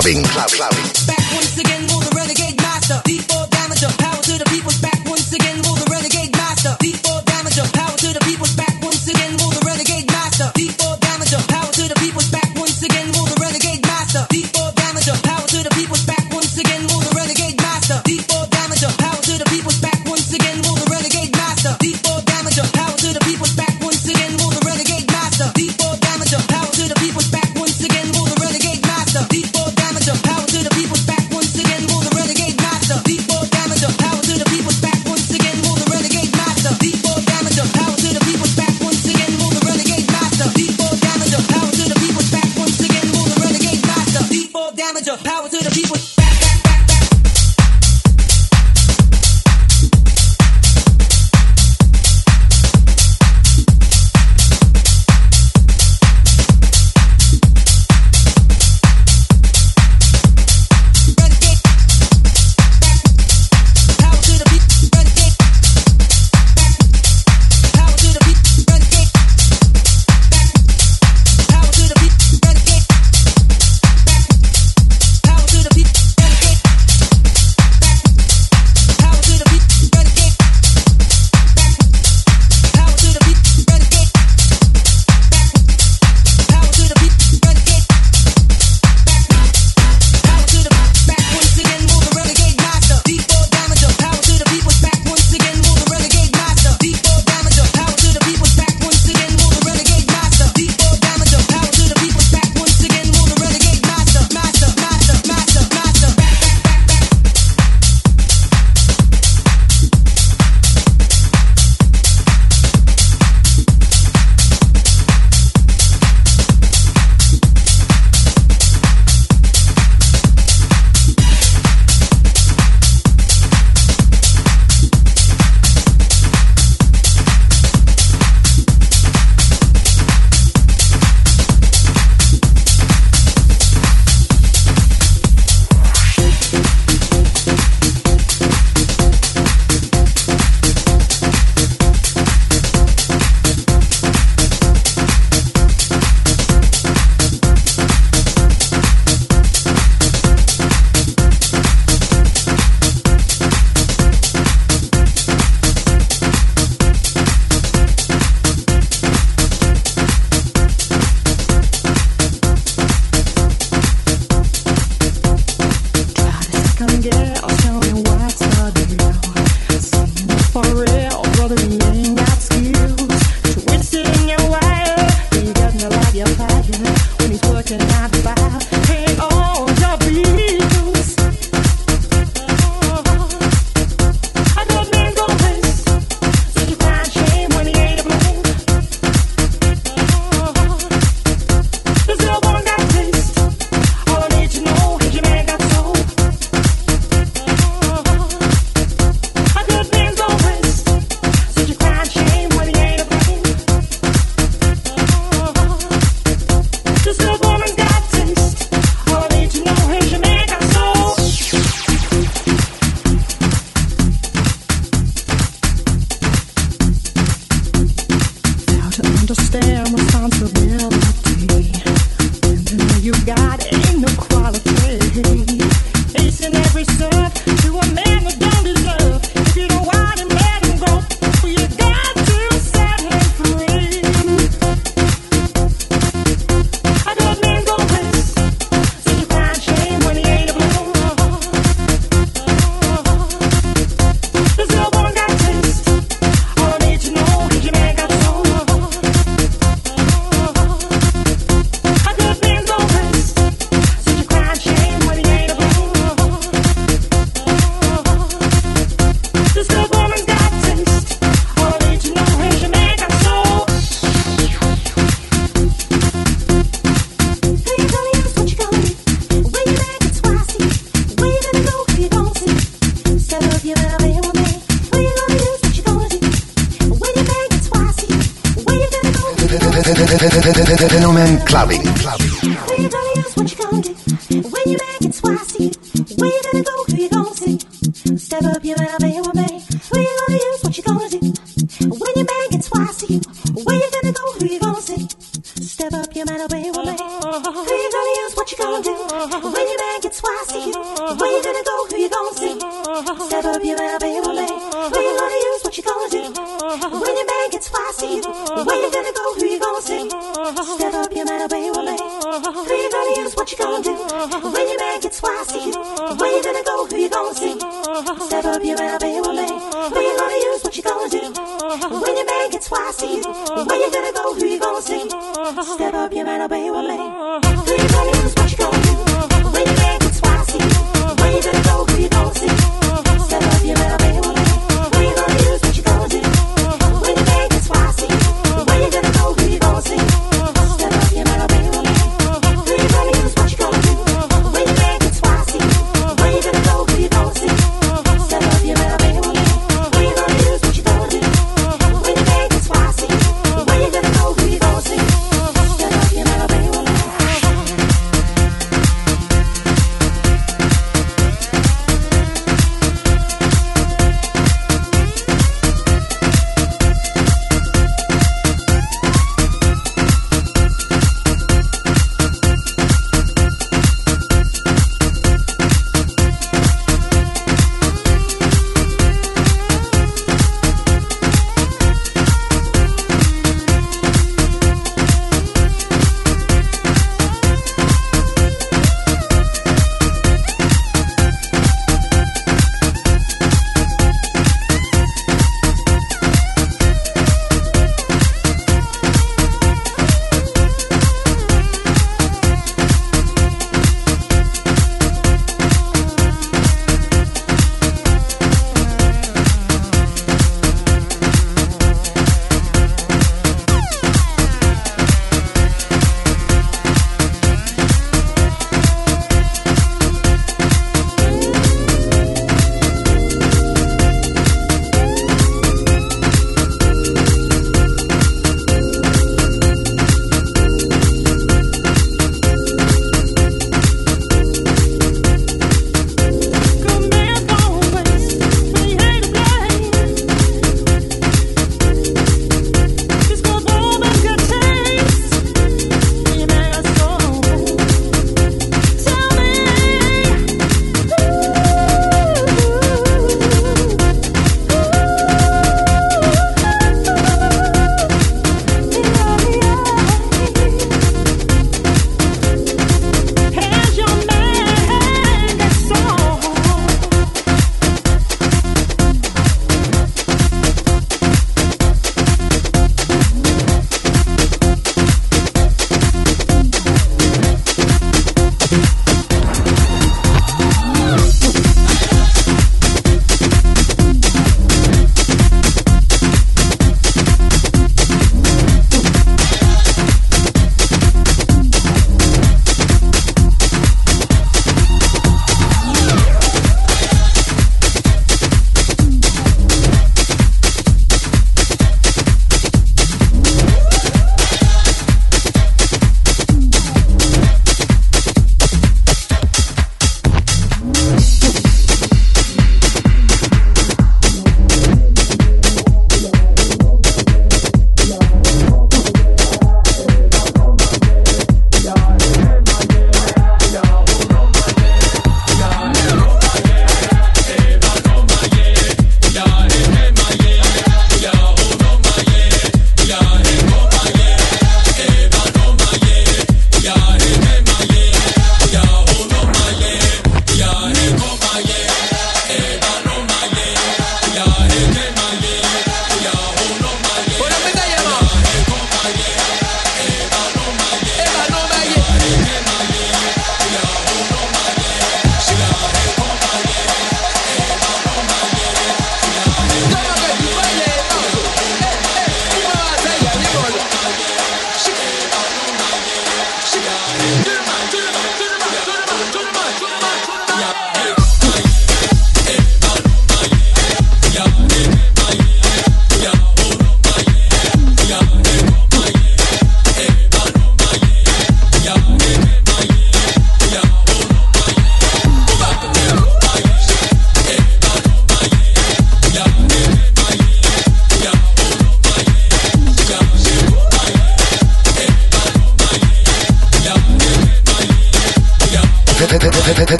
Clubbing.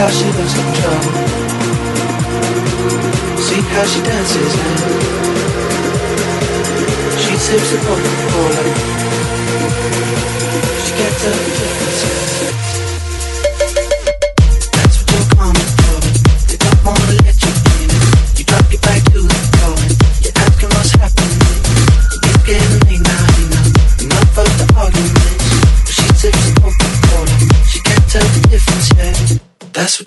how she looks in trouble. See how she dances now. She sips the Coca-Cola. She gets up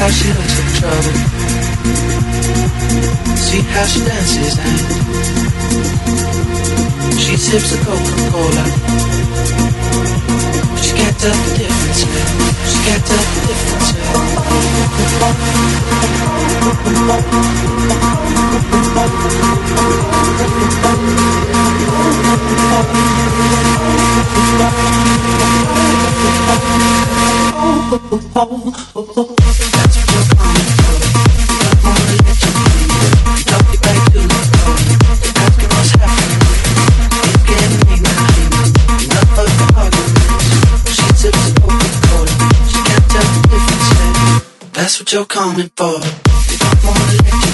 how she looks for trouble. See how she dances and she sips a Coca-Cola. She can't tell the difference. She can't tell the difference. Oh. oh, oh, oh you're coming for. Wanna let you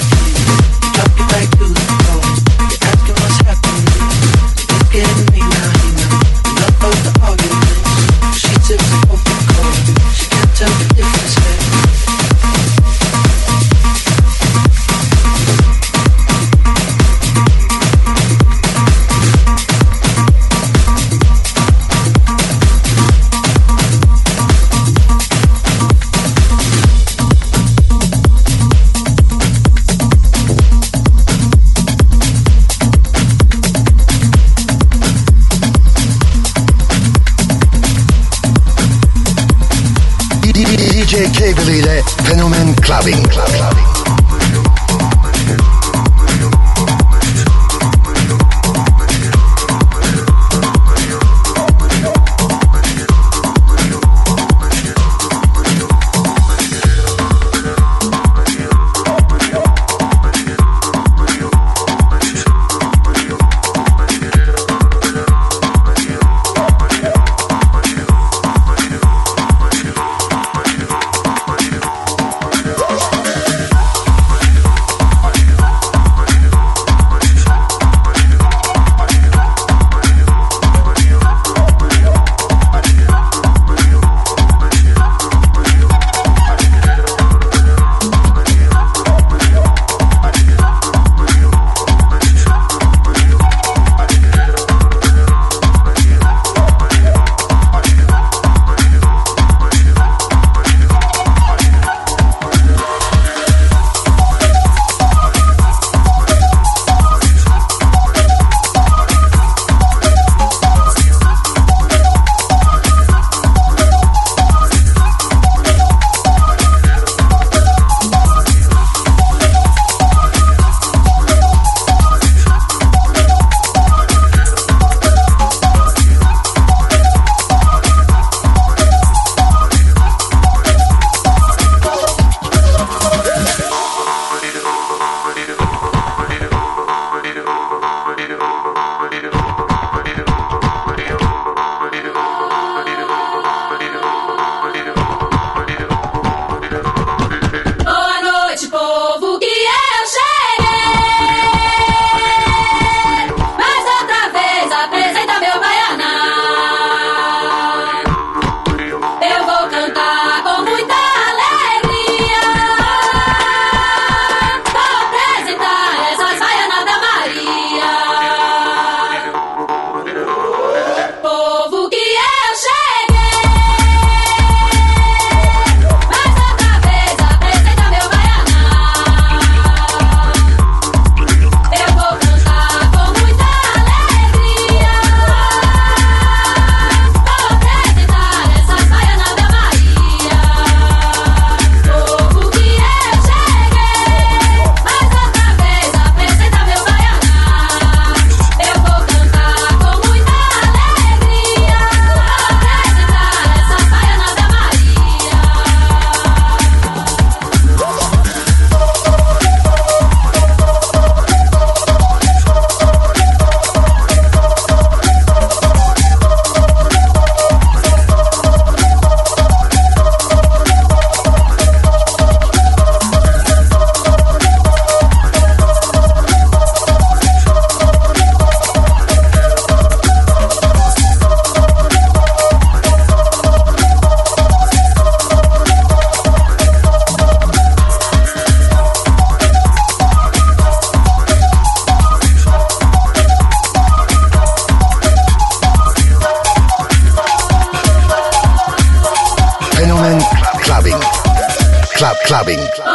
clubbing.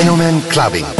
Fenomen Clubbing.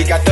We got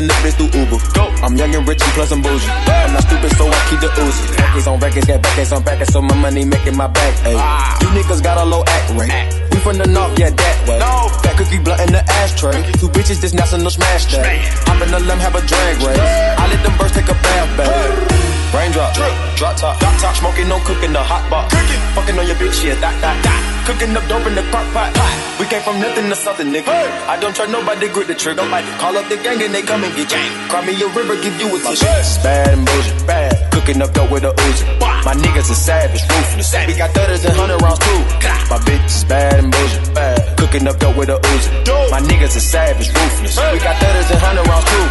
bitch. I send the bitch through Uber. Go. I'm young and rich and plus I'm bougie. I'm not stupid, so I keep the Uzi. Records on records, got backers on backers, so my money making my back. Ay. You niggas got a low act rate. We from the north, yeah, that way. No. Fat cookie blunt in the ashtray. Two bitches, this national smash day. Hop in the limb, have a drag race. I let them birds take a bath, babe. Raindrop, drop top, drop top, smoking, no cooking, the hot box. Fucking on your bitch, yeah, that, that, that. Cooking up dope in the crock pot. We came from nothing to something, nigga. I don't try nobody, grip the trigger. Might call up the gang and they come and get gang. Cry me a river, give you a tissue. Bad and bullshit, bad. Cooking up dope with a Uzi. My niggas are savage, ruthless. We got thudders and hundred rounds too. My bitch is bad and bullshit, bad. Cooking up dope with a Uzi. My niggas are savage, ruthless. We got thudders and hundred rounds too.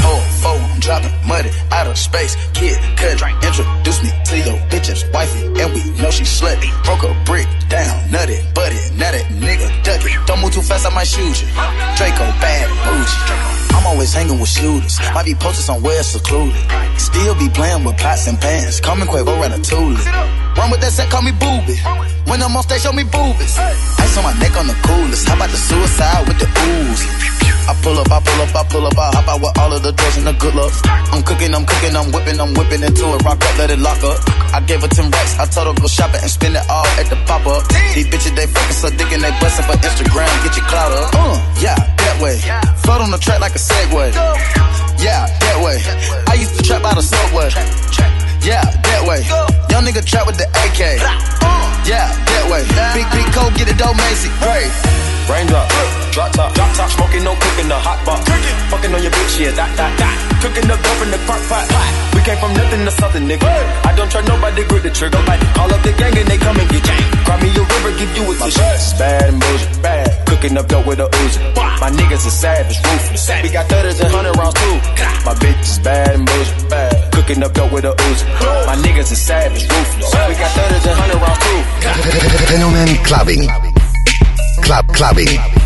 Whole oh, oh, four, I'm dropping money out of space. Kid, cut, introduce me to your bitch's wifey, and we know she slutty. Broke a brick down, nutty, buddy, now that nigga duck it. Don't move too fast, I might shoot you. Draco bad, bougie. I'm always hanging with shooters. Might be posted somewhere secluded. Still be playing with pots and pans. Coming Call me Quavo Ratatouille. Run with that set, call me booby. When I'm on stage, show me boobies. Ice on my neck on the coolest. How about the suicide with the ooze? I pull up, I pull up, I pull up, I hop out with all of the drugs and the good luck. I'm cooking, I'm cooking, I'm whipping, I'm whipping into it. Rock up, let it lock up. I gave her 10 racks, I told her go shopping and spend it all at the pop up. These bitches, they fucking so dick and they bustin' for Instagram, get your clout up. Uh, yeah, that way. Float on the track like a Segway. Yeah, that way. I used to trap out of subway. Yeah, that way. Young nigga trap with the AK. Yeah, that way. Big, big coat, get it dough, Macy. Great. Raindrop, drop top, drop top, smoking, no cooking, the hot box. Fucking on your bitch, yeah, that, that, that. Cooking up dope in the crock pot. We came from nothing to something, nigga. I don't try nobody, grip the trigger. Like, call up the gang and they come and get gang. Cry me a river, give you a tissue. Bad and bullshit, bad. Cooking up dope with a Uzi. My niggas are savage, ruthless. We got thudders and hundred rounds too. My bitch is bad and bullshit, bad. Cooking up dope with a Uzi. My niggas are savage, ruthless. We got thudders and hundred rounds too. Fenomen Clubbing. Club Clubbing.